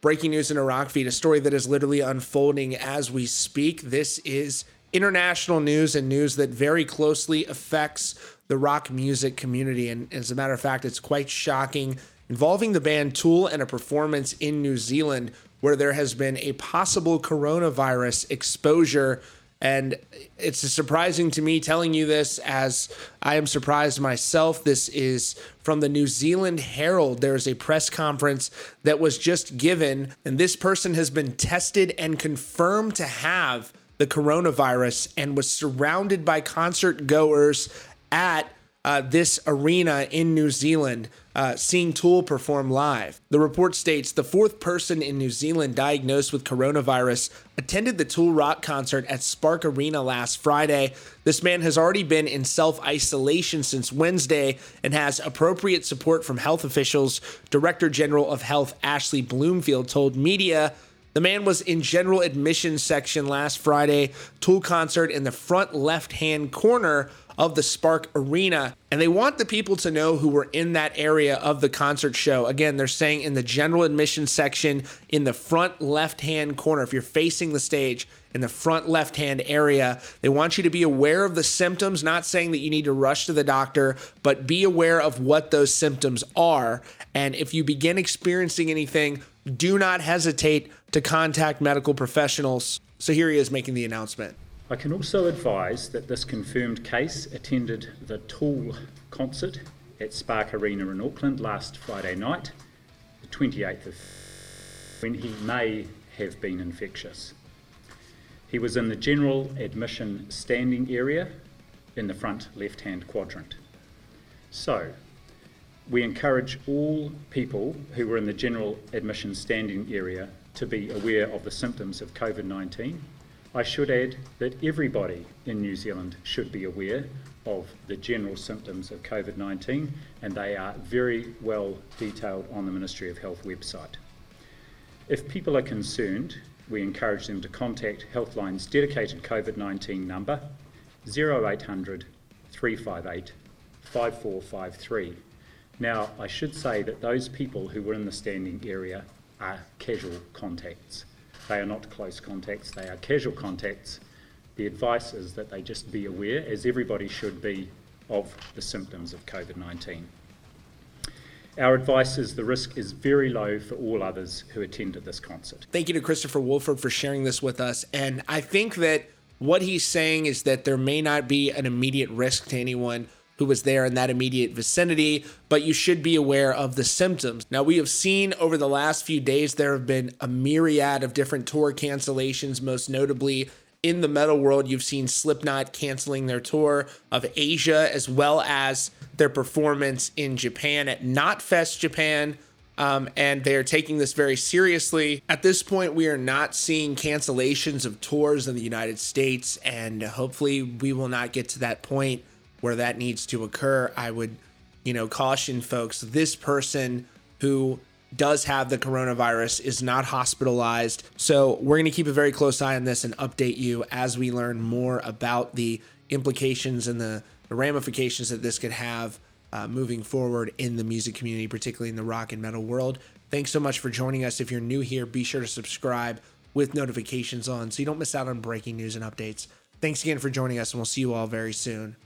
breaking news in rock feed, a story that is literally unfolding as we speak. This is international news and news that very closely affects the rock music community. And as a matter of fact, it's quite shocking involving the band Tool and a performance in New Zealand where there has been a possible coronavirus exposure. And it's surprising to me telling you this as I am surprised myself. This is from the New Zealand Herald. There's a press conference that was just given, and this person has been tested and confirmed to have the coronavirus and was surrounded by concert goers at uh, this arena in New Zealand, uh, seeing Tool perform live. The report states the fourth person in New Zealand diagnosed with coronavirus attended the Tool rock concert at Spark Arena last Friday. This man has already been in self isolation since Wednesday and has appropriate support from health officials. Director General of Health Ashley Bloomfield told media. The man was in general admission section last Friday, Tool concert in the front left hand corner of the Spark Arena. And they want the people to know who were in that area of the concert show. Again, they're saying in the general admission section in the front left hand corner, if you're facing the stage, in the front left hand area. They want you to be aware of the symptoms, not saying that you need to rush to the doctor, but be aware of what those symptoms are. And if you begin experiencing anything, do not hesitate to contact medical professionals. So here he is making the announcement. I can also advise that this confirmed case attended the Tool concert at Spark Arena in Auckland last Friday night, the 28th of when he may have been infectious. He was in the general admission standing area in the front left hand quadrant. So, we encourage all people who were in the general admission standing area to be aware of the symptoms of COVID 19 I should add that everybody in New Zealand should be aware of the general symptoms of COVID 19, and they are very well detailed on the Ministry of Health website. If people are concerned, we encourage them to contact Healthline's dedicated COVID 19 number 0800 358 5453. Now, I should say that those people who were in the standing area are casual contacts. They are not close contacts, they are casual contacts. The advice is that they just be aware, as everybody should be, of the symptoms of COVID 19. Our advice is the risk is very low for all others who attended this concert. Thank you to Christopher Wolford for sharing this with us. And I think that what he's saying is that there may not be an immediate risk to anyone who was there in that immediate vicinity, but you should be aware of the symptoms. Now, we have seen over the last few days there have been a myriad of different tour cancellations, most notably in the metal world, you've seen Slipknot canceling their tour of Asia as well as their performance in Japan at Knotfest Japan. Um, and they're taking this very seriously. At this point, we are not seeing cancellations of tours in the United States, and hopefully, we will not get to that point where that needs to occur, I would, you know, caution folks this person who does have the coronavirus is not hospitalized. So we're going to keep a very close eye on this and update you as we learn more about the implications and the, the ramifications that this could have uh, moving forward in the music community, particularly in the rock and metal world. Thanks so much for joining us. If you're new here, be sure to subscribe with notifications on so you don't miss out on breaking news and updates. Thanks again for joining us, and we'll see you all very soon.